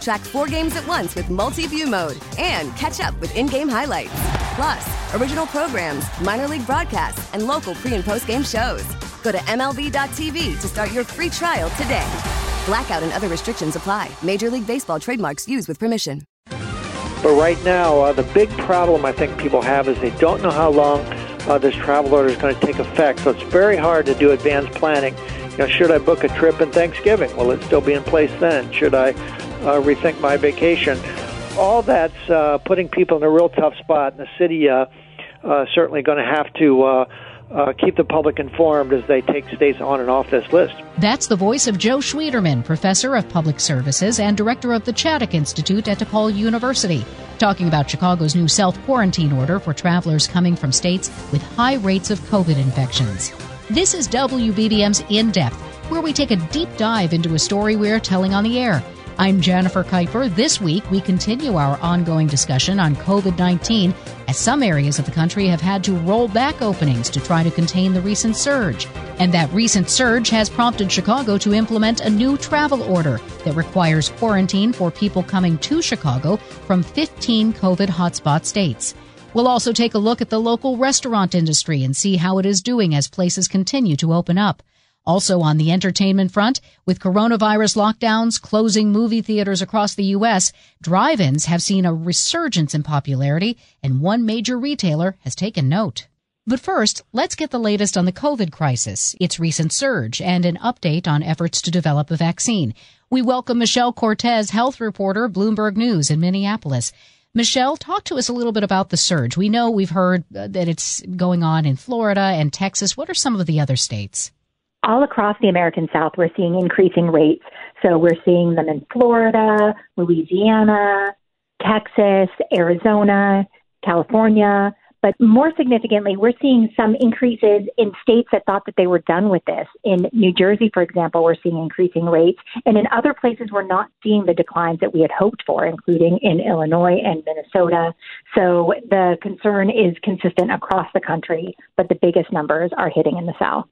Track four games at once with multi view mode and catch up with in game highlights. Plus, original programs, minor league broadcasts, and local pre and post game shows. Go to MLB.tv to start your free trial today. Blackout and other restrictions apply. Major League Baseball trademarks used with permission. But right now, uh, the big problem I think people have is they don't know how long uh, this travel order is going to take effect. So it's very hard to do advanced planning. You know, should I book a trip in Thanksgiving? Will it still be in place then? Should I uh, rethink my vacation? All that's uh, putting people in a real tough spot. And the city uh, uh, certainly going to have to. Uh, uh, keep the public informed as they take states on and off this list. That's the voice of Joe Schwieterman, professor of public services and director of the Chaddick Institute at DePaul University, talking about Chicago's new self quarantine order for travelers coming from states with high rates of COVID infections. This is WBBM's In Depth, where we take a deep dive into a story we're telling on the air. I'm Jennifer Keiper. This week, we continue our ongoing discussion on COVID 19 as some areas of the country have had to roll back openings to try to contain the recent surge. And that recent surge has prompted Chicago to implement a new travel order that requires quarantine for people coming to Chicago from 15 COVID hotspot states. We'll also take a look at the local restaurant industry and see how it is doing as places continue to open up. Also on the entertainment front, with coronavirus lockdowns closing movie theaters across the U.S., drive-ins have seen a resurgence in popularity and one major retailer has taken note. But first, let's get the latest on the COVID crisis, its recent surge, and an update on efforts to develop a vaccine. We welcome Michelle Cortez, health reporter, Bloomberg News in Minneapolis. Michelle, talk to us a little bit about the surge. We know we've heard uh, that it's going on in Florida and Texas. What are some of the other states? All across the American South, we're seeing increasing rates. So we're seeing them in Florida, Louisiana, Texas, Arizona, California. But more significantly, we're seeing some increases in states that thought that they were done with this. In New Jersey, for example, we're seeing increasing rates. And in other places, we're not seeing the declines that we had hoped for, including in Illinois and Minnesota. So the concern is consistent across the country, but the biggest numbers are hitting in the South.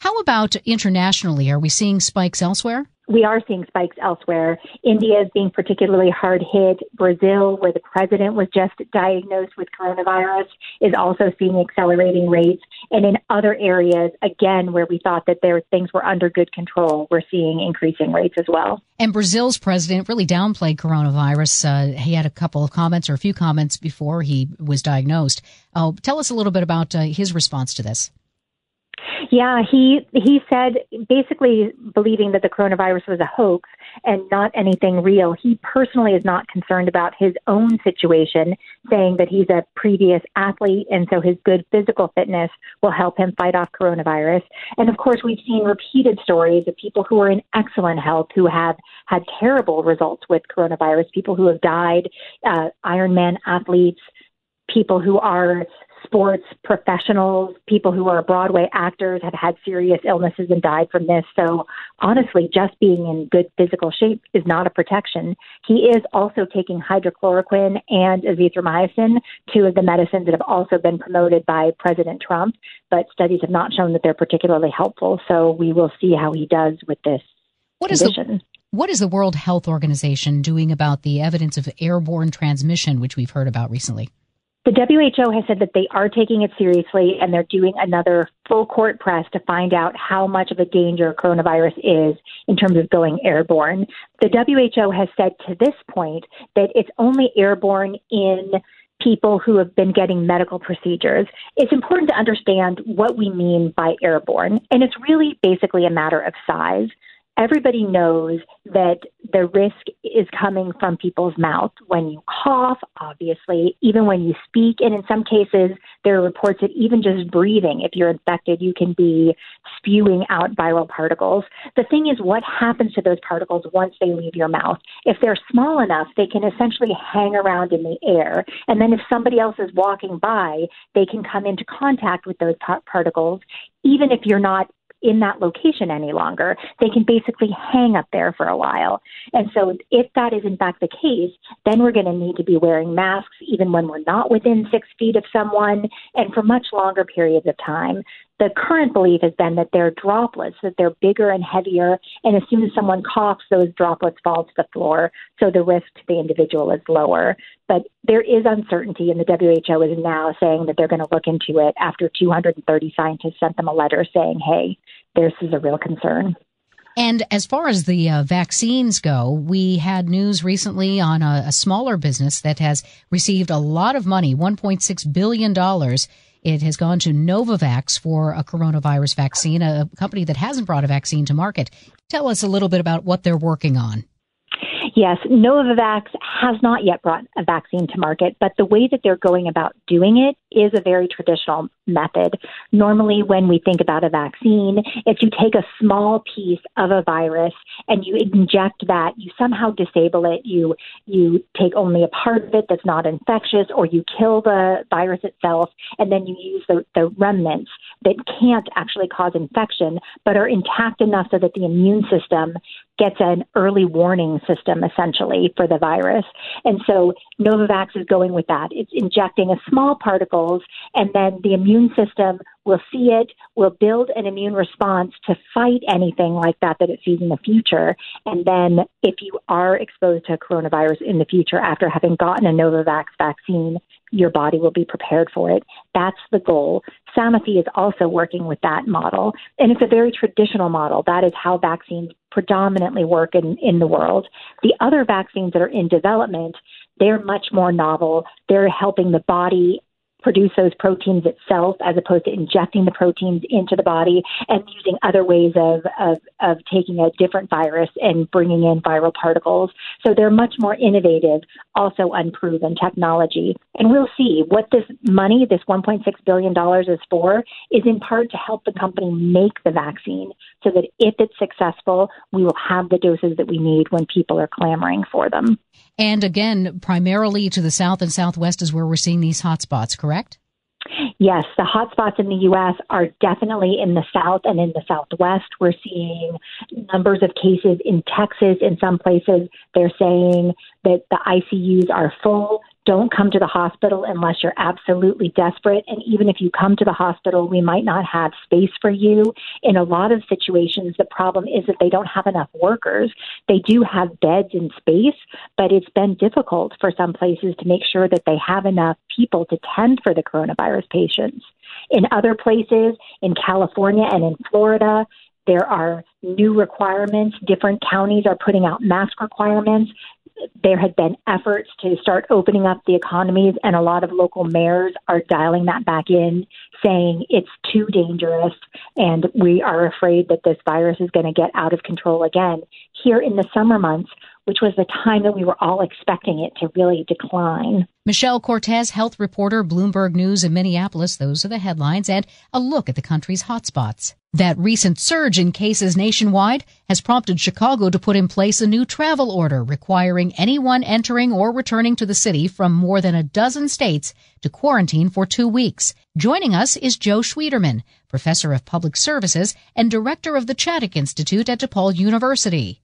How about internationally? Are we seeing spikes elsewhere? We are seeing spikes elsewhere. India is being particularly hard hit. Brazil, where the president was just diagnosed with coronavirus, is also seeing accelerating rates. And in other areas, again, where we thought that there things were under good control, we're seeing increasing rates as well. And Brazil's president really downplayed coronavirus. Uh, he had a couple of comments or a few comments before he was diagnosed. Uh, tell us a little bit about uh, his response to this. Yeah, he he said basically believing that the coronavirus was a hoax and not anything real. He personally is not concerned about his own situation, saying that he's a previous athlete and so his good physical fitness will help him fight off coronavirus. And of course, we've seen repeated stories of people who are in excellent health who have had terrible results with coronavirus, people who have died, uh, Ironman athletes, people who are sports professionals, people who are Broadway actors have had serious illnesses and died from this. So honestly, just being in good physical shape is not a protection. He is also taking hydroxychloroquine and azithromycin, two of the medicines that have also been promoted by President Trump, but studies have not shown that they're particularly helpful. So we will see how he does with this what condition. Is the- what is the World Health Organization doing about the evidence of airborne transmission, which we've heard about recently? The WHO has said that they are taking it seriously and they're doing another full court press to find out how much of a danger coronavirus is in terms of going airborne. The WHO has said to this point that it's only airborne in people who have been getting medical procedures. It's important to understand what we mean by airborne, and it's really basically a matter of size everybody knows that the risk is coming from people's mouth when you cough, obviously, even when you speak. And in some cases, there are reports that even just breathing, if you're infected, you can be spewing out viral particles. The thing is, what happens to those particles once they leave your mouth? If they're small enough, they can essentially hang around in the air. And then if somebody else is walking by, they can come into contact with those particles, even if you're not in that location any longer. They can basically hang up there for a while. And so, if that is in fact the case, then we're going to need to be wearing masks even when we're not within six feet of someone and for much longer periods of time the current belief has been that they're droplets, that they're bigger and heavier, and as soon as someone coughs, those droplets fall to the floor, so the risk to the individual is lower. But there is uncertainty, and the WHO is now saying that they're going to look into it after 230 scientists sent them a letter saying, hey, this is a real concern. And as far as the uh, vaccines go, we had news recently on a, a smaller business that has received a lot of money, $1.6 billion it has gone to Novavax for a coronavirus vaccine, a company that hasn't brought a vaccine to market. Tell us a little bit about what they're working on. Yes, Novavax has not yet brought a vaccine to market, but the way that they're going about doing it is a very traditional method. Normally, when we think about a vaccine, if you take a small piece of a virus and you inject that. You somehow disable it. You you take only a part of it that's not infectious, or you kill the virus itself, and then you use the, the remnants that can't actually cause infection, but are intact enough so that the immune system gets an early warning system essentially for the virus. And so Novavax is going with that. It's injecting a small particles and then the immune system will see it, will build an immune response to fight anything like that that it sees in the future. And then if you are exposed to coronavirus in the future after having gotten a Novavax vaccine, your body will be prepared for it. That's the goal. Sanofi is also working with that model. And it's a very traditional model. That is how vaccines predominantly work in, in the world. The other vaccines that are in development, they're much more novel. They're helping the body produce those proteins itself as opposed to injecting the proteins into the body and using other ways of, of, of taking a different virus and bringing in viral particles. So they're much more innovative, also unproven technology. And we'll see what this money, this $1.6 billion is for, is in part to help the company make the vaccine so that if it's successful, we will have the doses that we need when people are clamoring for them. And again, primarily to the south and southwest is where we're seeing these hotspots, correct? Yes, the hotspots in the U.S. are definitely in the south and in the southwest. We're seeing numbers of cases in Texas. In some places, they're saying that the ICUs are full don't come to the hospital unless you're absolutely desperate. And even if you come to the hospital, we might not have space for you. In a lot of situations, the problem is that they don't have enough workers. They do have beds and space, but it's been difficult for some places to make sure that they have enough people to tend for the coronavirus patients. In other places, in California and in Florida, there are new requirements. Different counties are putting out mask requirements there had been efforts to start opening up the economies, and a lot of local mayors are dialing that back in, saying it's too dangerous and we are afraid that this virus is going to get out of control again. Here in the summer months, which was the time that we were all expecting it to really decline. Michelle Cortez, health reporter, Bloomberg News in Minneapolis. Those are the headlines and a look at the country's hotspots. That recent surge in cases nationwide has prompted Chicago to put in place a new travel order requiring anyone entering or returning to the city from more than a dozen states to quarantine for two weeks. Joining us is Joe Schwieterman, professor of public services and director of the Chaddick Institute at DePaul University.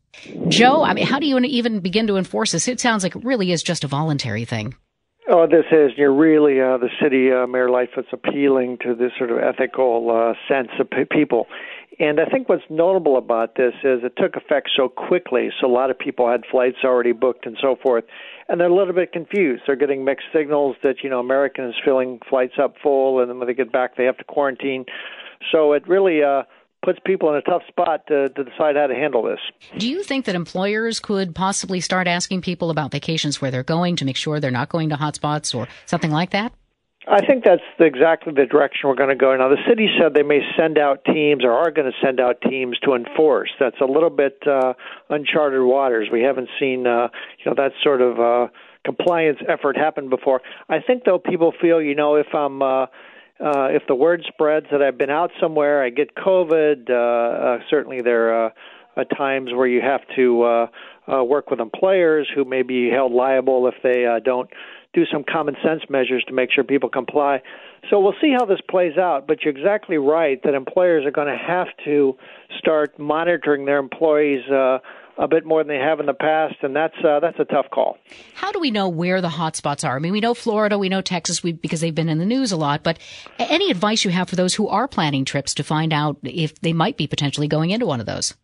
Joe, I mean, how do you even begin to enforce this? It sounds like it really is just a voluntary thing. Oh, this is you're really uh, the city uh, Mayor Lightfoot's appealing to this sort of ethical uh, sense of p- people, and I think what's notable about this is it took effect so quickly. So a lot of people had flights already booked and so forth, and they're a little bit confused. They're getting mixed signals that you know American is filling flights up full, and then when they get back they have to quarantine. So it really uh, puts people in a tough spot to, to decide how to handle this. Do you think that employers could possibly start asking people about vacations where they're going to make sure they're not going to hotspots or something like that? I think that's the, exactly the direction we're going to go. Now, the city said they may send out teams or are going to send out teams to enforce. That's a little bit uh, uncharted waters. We haven't seen, uh, you know, that sort of uh, compliance effort happen before. I think, though, people feel, you know, if I'm uh, uh, if the word spreads that I've been out somewhere, I get COVID. Uh, uh, certainly, there are uh, times where you have to uh, uh, work with employers who may be held liable if they don't do some common sense measures to make sure people comply. So we'll see how this plays out. But you're exactly right that employers are going to have to start monitoring their employees. A bit more than they have in the past, and that's uh, that's a tough call. How do we know where the hot spots are? I mean, we know Florida, we know Texas, we, because they've been in the news a lot. But any advice you have for those who are planning trips to find out if they might be potentially going into one of those?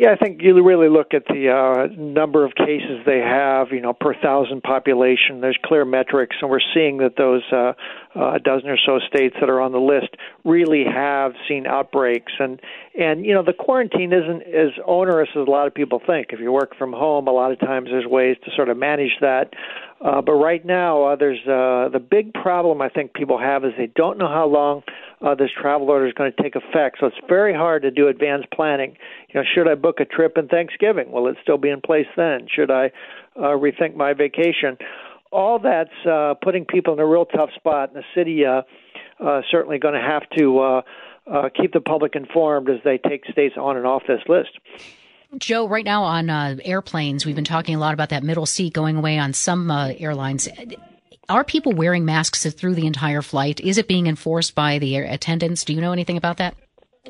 Yeah, I think you really look at the uh, number of cases they have, you know, per thousand population. There's clear metrics, and we're seeing that those uh, uh, dozen or so states that are on the list really have seen outbreaks. And and you know, the quarantine isn't as onerous as a lot of people think. If you work from home, a lot of times there's ways to sort of manage that. Uh, but right now, uh, there's uh, the big problem I think people have is they don't know how long uh, this travel order is going to take effect. So it's very hard to do advanced planning. You know, should I book a trip in Thanksgiving? Will it still be in place then? Should I uh, rethink my vacation? All that's uh, putting people in a real tough spot. And the city uh, uh, certainly going to have to uh, uh, keep the public informed as they take states on and off this list. Joe, right now on uh, airplanes, we've been talking a lot about that middle seat going away on some uh, airlines. Are people wearing masks through the entire flight? Is it being enforced by the attendants? Do you know anything about that?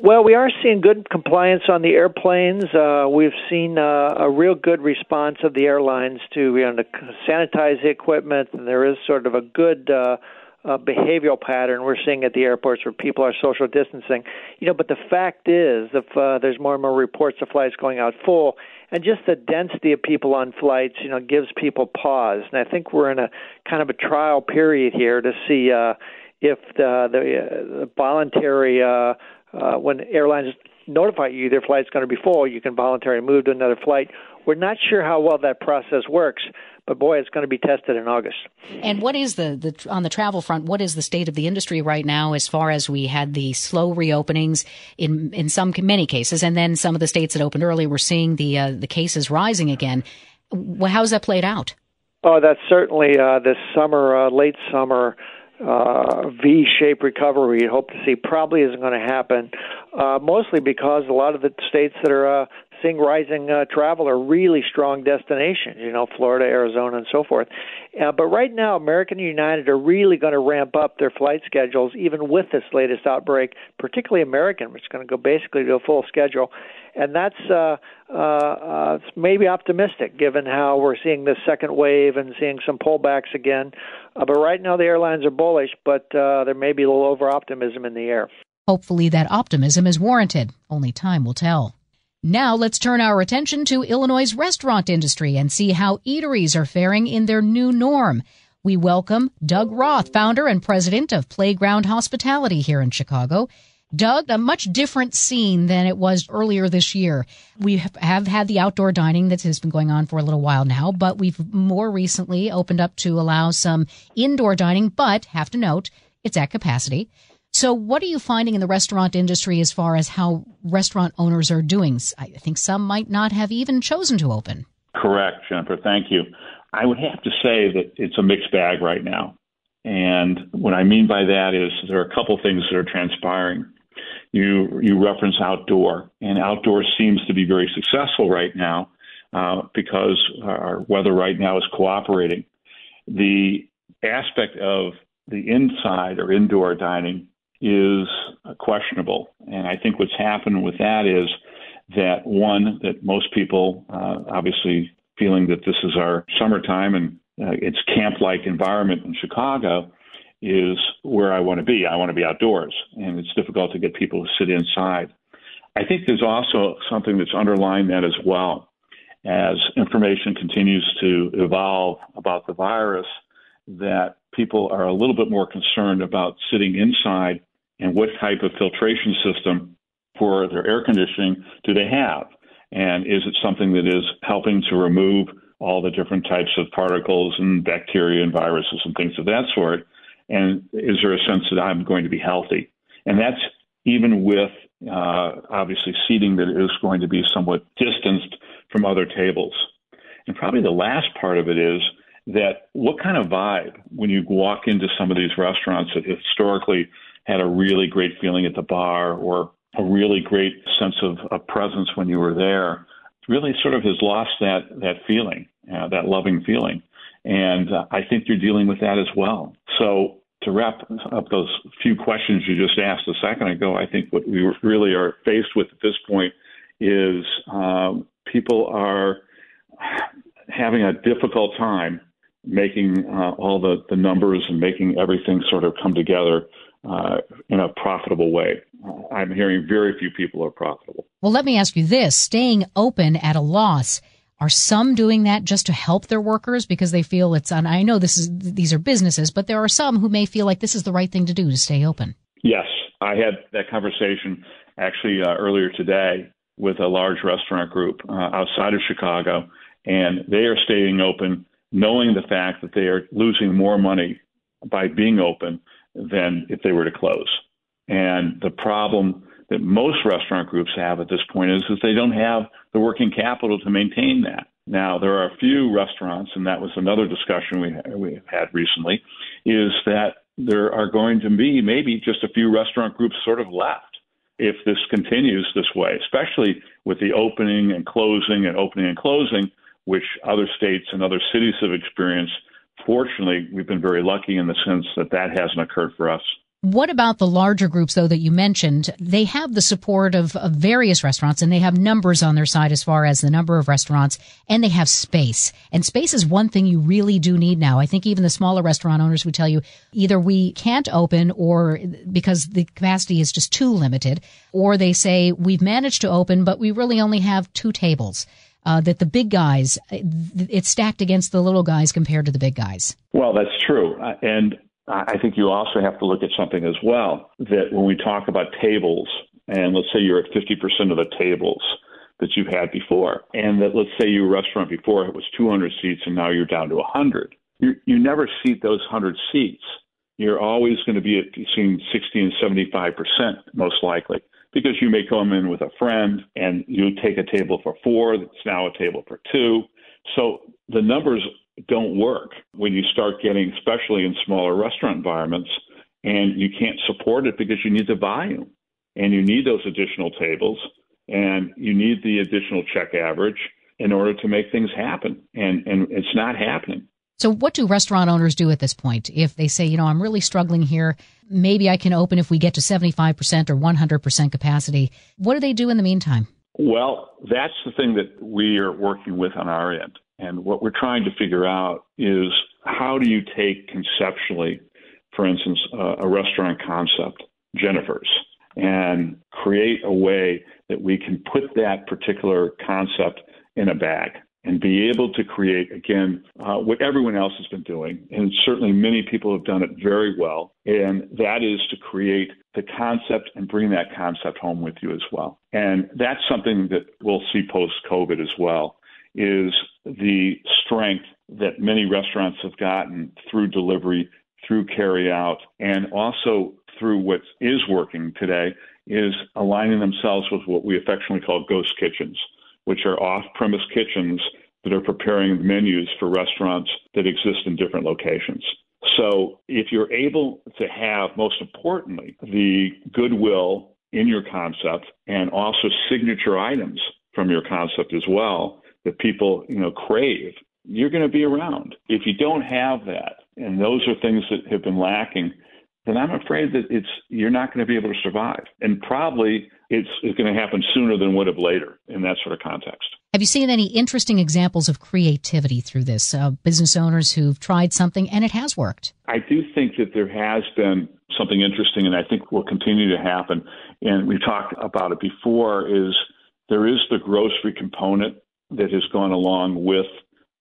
Well, we are seeing good compliance on the airplanes. Uh, we've seen uh, a real good response of the airlines to you know to sanitize the equipment, and there is sort of a good uh, uh, behavioral pattern we're seeing at the airports where people are social distancing. You know, but the fact is, if uh, there's more and more reports of flights going out full, and just the density of people on flights, you know, gives people pause. And I think we're in a kind of a trial period here to see uh, if the the, uh, the voluntary uh, uh, when airlines notify you their flight's going to be full, you can voluntarily move to another flight. We're not sure how well that process works, but boy, it's going to be tested in August. And what is the, the on the travel front? What is the state of the industry right now, as far as we had the slow reopenings in in some many cases, and then some of the states that opened early, we're seeing the uh, the cases rising again. How's that played out? Oh, that's certainly uh, this summer, uh, late summer. Uh, V-shaped recovery we hope to see probably isn't going to happen, uh, mostly because a lot of the states that are uh, seeing rising uh, travel are really strong destinations, you know, Florida, Arizona, and so forth. Uh, but right now, American United are really going to ramp up their flight schedules, even with this latest outbreak, particularly American, which is going to go basically to a full schedule. And that's uh, uh, uh, maybe optimistic given how we're seeing this second wave and seeing some pullbacks again. Uh, but right now, the airlines are bullish, but uh, there may be a little over optimism in the air. Hopefully, that optimism is warranted. Only time will tell. Now let's turn our attention to Illinois' restaurant industry and see how eateries are faring in their new norm. We welcome Doug Roth, founder and president of Playground Hospitality here in Chicago. Doug, a much different scene than it was earlier this year. We have had the outdoor dining that has been going on for a little while now, but we've more recently opened up to allow some indoor dining, but have to note it's at capacity. So, what are you finding in the restaurant industry as far as how restaurant owners are doing? I think some might not have even chosen to open. Correct, Jennifer. Thank you. I would have to say that it's a mixed bag right now. And what I mean by that is there are a couple things that are transpiring. You you reference outdoor, and outdoor seems to be very successful right now uh, because our weather right now is cooperating. The aspect of the inside or indoor dining is questionable. And I think what's happened with that is that one, that most people uh, obviously feeling that this is our summertime and uh, it's camp like environment in Chicago is where I want to be. I want to be outdoors, and it's difficult to get people to sit inside. I think there's also something that's underlying that as well. As information continues to evolve about the virus, that people are a little bit more concerned about sitting inside and what type of filtration system for their air conditioning do they have? And is it something that is helping to remove all the different types of particles and bacteria and viruses and things of that sort? And is there a sense that I'm going to be healthy? And that's even with uh, obviously seating that is going to be somewhat distanced from other tables. And probably the last part of it is that what kind of vibe when you walk into some of these restaurants that historically had a really great feeling at the bar or a really great sense of, of presence when you were there really sort of has lost that that feeling, uh, that loving feeling. And uh, I think you're dealing with that as well. So to wrap up those few questions you just asked a second ago, I think what we really are faced with at this point is um, people are having a difficult time making uh, all the, the numbers and making everything sort of come together uh, in a profitable way. I'm hearing very few people are profitable. Well, let me ask you this staying open at a loss. Are some doing that just to help their workers because they feel it's and I know this is these are businesses, but there are some who may feel like this is the right thing to do to stay open. Yes, I had that conversation actually uh, earlier today with a large restaurant group uh, outside of Chicago, and they are staying open, knowing the fact that they are losing more money by being open than if they were to close. And the problem that most restaurant groups have at this point is, is they don't have the working capital to maintain that. Now, there are a few restaurants, and that was another discussion we, we had recently, is that there are going to be maybe just a few restaurant groups sort of left if this continues this way, especially with the opening and closing and opening and closing, which other states and other cities have experienced Fortunately, we've been very lucky in the sense that that hasn't occurred for us. What about the larger groups, though, that you mentioned? They have the support of, of, various restaurants and they have numbers on their side as far as the number of restaurants and they have space. And space is one thing you really do need now. I think even the smaller restaurant owners would tell you either we can't open or because the capacity is just too limited, or they say we've managed to open, but we really only have two tables uh, that the big guys, uh, it's stacked against the little guys compared to the big guys. Well, that's true. Uh, and I think you also have to look at something as well that when we talk about tables, and let's say you're at 50% of the tables that you've had before, and that let's say your restaurant before it was 200 seats and now you're down to 100, you, you never seat those 100 seats. You're always going to be at between 60 and 75% most likely because you may come in with a friend and you take a table for four that's now a table for two. So the numbers don't work when you start getting, especially in smaller restaurant environments, and you can't support it because you need the volume and you need those additional tables and you need the additional check average in order to make things happen. And, and it's not happening. So, what do restaurant owners do at this point? If they say, you know, I'm really struggling here, maybe I can open if we get to 75% or 100% capacity. What do they do in the meantime? Well, that's the thing that we are working with on our end. And what we're trying to figure out is how do you take conceptually, for instance, a restaurant concept, Jennifer's, and create a way that we can put that particular concept in a bag and be able to create, again, uh, what everyone else has been doing. And certainly many people have done it very well. And that is to create the concept and bring that concept home with you as well. And that's something that we'll see post COVID as well is the strength that many restaurants have gotten through delivery, through carry out, and also through what is working today is aligning themselves with what we affectionately call ghost kitchens which are off premise kitchens that are preparing the menus for restaurants that exist in different locations. So if you're able to have, most importantly, the goodwill in your concept and also signature items from your concept as well that people, you know, crave, you're going to be around. If you don't have that, and those are things that have been lacking, then I'm afraid that it's you're not going to be able to survive. And probably it's, it's going to happen sooner than would have later in that sort of context. Have you seen any interesting examples of creativity through this? Uh, business owners who've tried something and it has worked? I do think that there has been something interesting, and I think will continue to happen. And we've talked about it before. Is there is the grocery component that has gone along with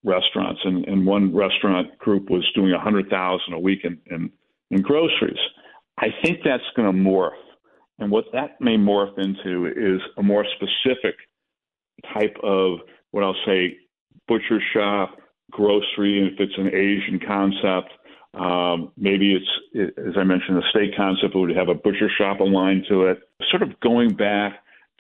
restaurants, and, and one restaurant group was doing a hundred thousand a week in, in, in groceries. I think that's going to morph and what that may morph into is a more specific type of what I'll say butcher shop, grocery, if it's an Asian concept, Um, maybe it's, as I mentioned, the steak concept would have a butcher shop aligned to it. Sort of going back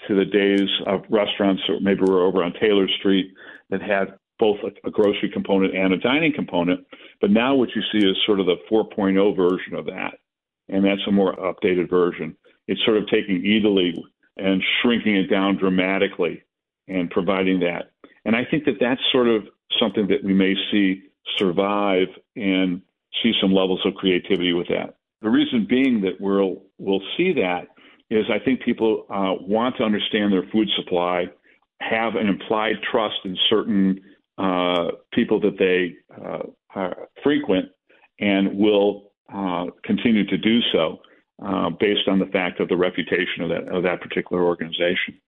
to the days of restaurants, or maybe we're over on Taylor Street, that had both a, a grocery component and a dining component. But now what you see is sort of the 4.0 version of that, and that's a more updated version. It's sort of taking Eataly and shrinking it down dramatically and providing that. And I think that that's sort of something that we may see survive and see some levels of creativity with that. The reason being that we'll we'll see that is I think people uh, want to understand their food supply, have an implied trust in certain uh, people that they uh, frequent, and will uh, continue to do so uh, based on the fact of the reputation of that of that particular organization.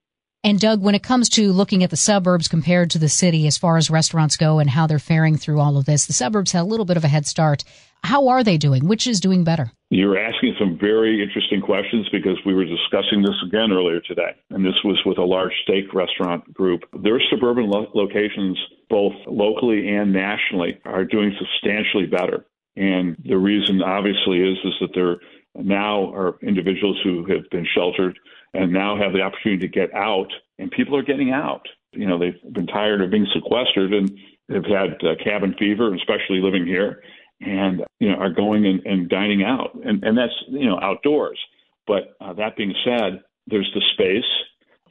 And Doug, when it comes to looking at the suburbs compared to the city as far as restaurants go and how they're faring through all of this, the suburbs had a little bit of a head start. How are they doing? Which is doing better? You're asking some very interesting questions because we were discussing this again earlier today. And this was with a large steak restaurant group. Their suburban lo- locations, both locally and nationally, are doing substantially better. And the reason obviously is, is that there now are individuals who have been sheltered and now have the opportunity to get out, and people are getting out. You know, they've been tired of being sequestered and they've had uh, cabin fever, especially living here, and you know are going and, and dining out, and and that's you know outdoors. But uh, that being said, there's the space.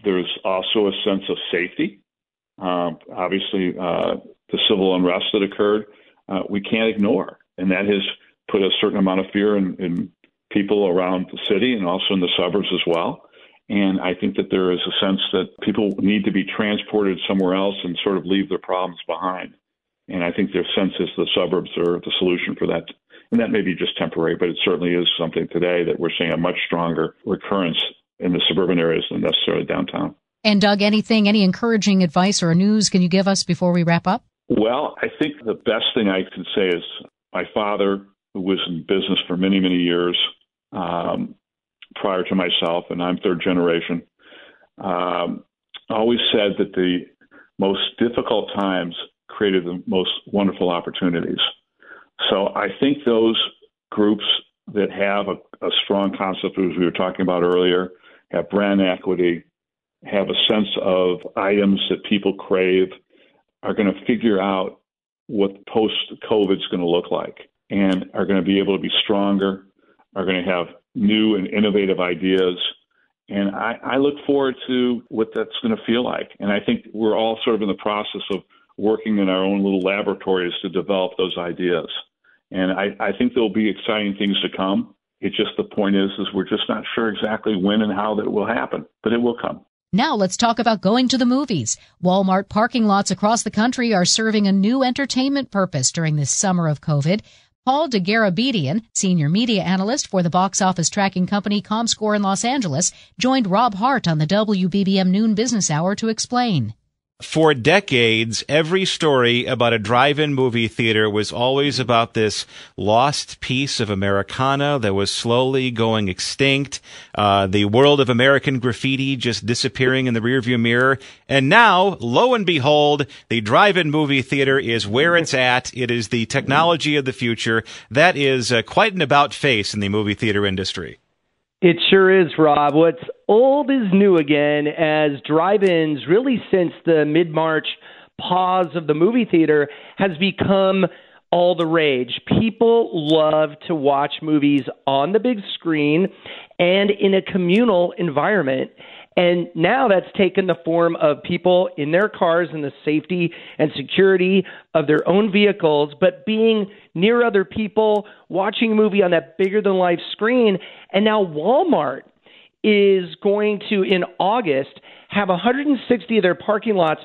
There's also a sense of safety. Um, obviously, uh, the civil unrest that occurred, uh, we can't ignore, and that has put a certain amount of fear in, in people around the city and also in the suburbs as well. And I think that there is a sense that people need to be transported somewhere else and sort of leave their problems behind. And I think their sense is the suburbs are the solution for that. And that may be just temporary, but it certainly is something today that we're seeing a much stronger recurrence in the suburban areas than necessarily downtown. And Doug, anything, any encouraging advice or news can you give us before we wrap up? Well, I think the best thing I can say is my father, who was in business for many, many years, um, prior to myself, and I'm third generation, um, always said that the most difficult times created the most wonderful opportunities. So I think those groups that have a, a strong concept, as we were talking about earlier, have brand equity, have a sense of items that people crave, are going to figure out what post COVID is going to look like and are going to be able to be stronger, are going to have new and innovative ideas. And I, I look forward to what that's going to feel like. And I think we're all sort of in the process of working in our own little laboratories to develop those ideas. And I, I think there'll be exciting things to come. It's just the point is, is we're just not sure exactly when and how that will happen, but it will come. Now let's talk about going to the movies. Walmart parking lots across the country are serving a new entertainment purpose during this summer of COVID. Paul Dergarabedian, senior media analyst for the box office tracking company ComScore in Los Angeles, joined Rob Hart on the WBBM Noon Business Hour to explain for decades, every story about a drive-in movie theater was always about this lost piece of Americana that was slowly going extinct, uh, the world of American graffiti just disappearing in the rearview mirror. And now, lo and behold, the drive-in movie theater is where it's at. It is the technology of the future. That is uh, quite an about face in the movie theater industry. It sure is, Rob. What's old is new again, as drive ins, really since the mid March pause of the movie theater, has become all the rage. People love to watch movies on the big screen and in a communal environment. And now that's taken the form of people in their cars in the safety and security of their own vehicles, but being near other people, watching a movie on that bigger than life screen. And now Walmart is going to, in August, have 160 of their parking lots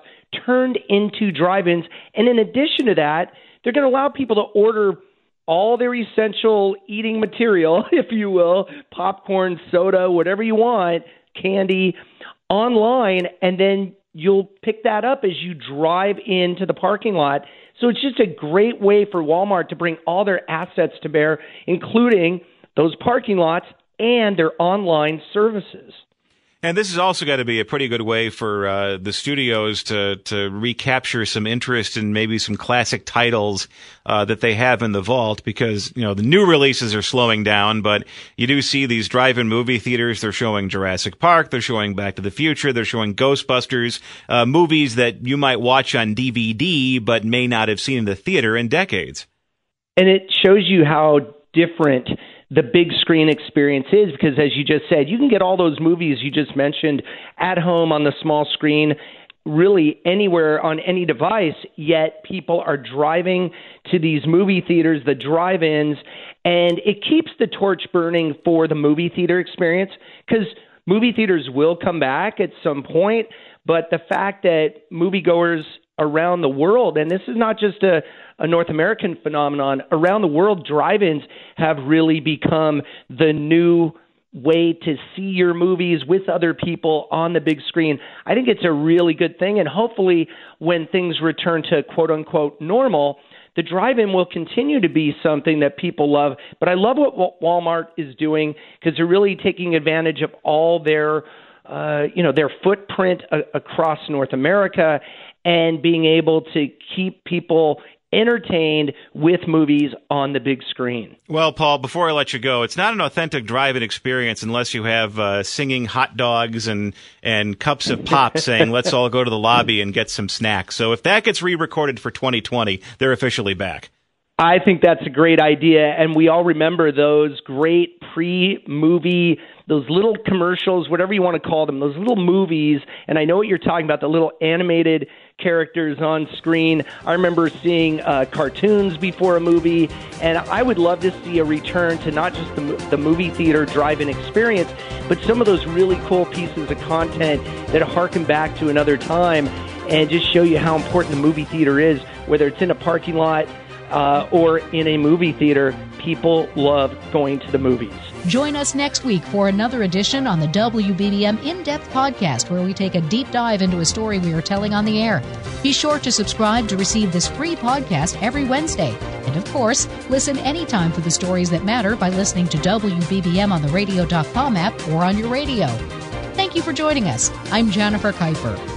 turned into drive ins. And in addition to that, they're going to allow people to order all their essential eating material, if you will popcorn, soda, whatever you want candy online, and then you'll pick that up as you drive into the parking lot. So it's just a great way for Walmart to bring all their assets to bear, including those parking lots and their online services. And this has also got to be a pretty good way for uh, the studios to to recapture some interest in maybe some classic titles uh, that they have in the vault, because you know the new releases are slowing down, but you do see these drive-in movie theaters. They're showing Jurassic Park, they're showing Back to the Future, they're showing Ghostbusters, uh, movies that you might watch on DVD but may not have seen in the theater in decades. And it shows you how different the big screen experience is because as you just said you can get all those movies you just mentioned at home on the small screen really anywhere on any device yet people are driving to these movie theaters the drive-ins and it keeps the torch burning for the movie theater experience because movie theaters will come back at some point but the fact that moviegoers around the world and this is not just a a North American phenomenon. Around the world, drive ins have really become the new way to see your movies with other people on the big screen. I think it's a really good thing. And hopefully, when things return to quote unquote normal, the drive in will continue to be something that people love. But I love what Walmart is doing because they're really taking advantage of all their. Uh, you know their footprint a- across North America and being able to keep people entertained with movies on the big screen. Well, Paul, before I let you go, it's not an authentic drive-in experience unless you have uh, singing hot dogs and and cups of pop saying, "Let's all go to the lobby and get some snacks." So if that gets re-recorded for 2020, they're officially back. I think that's a great idea, and we all remember those great pre-movie those little commercials, whatever you want to call them, those little movies. And I know what you're talking about, the little animated characters on screen. I remember seeing uh, cartoons before a movie, and I would love to see a return to not just the, the movie theater drive-in experience, but some of those really cool pieces of content that harken back to another time and just show you how important the movie theater is, whether it's in a parking lot uh, or in a movie theater. People love going to the movies. Join us next week for another edition on the WBBM In Depth podcast, where we take a deep dive into a story we are telling on the air. Be sure to subscribe to receive this free podcast every Wednesday. And of course, listen anytime for the stories that matter by listening to WBBM on the radio.com app or on your radio. Thank you for joining us. I'm Jennifer Keiper.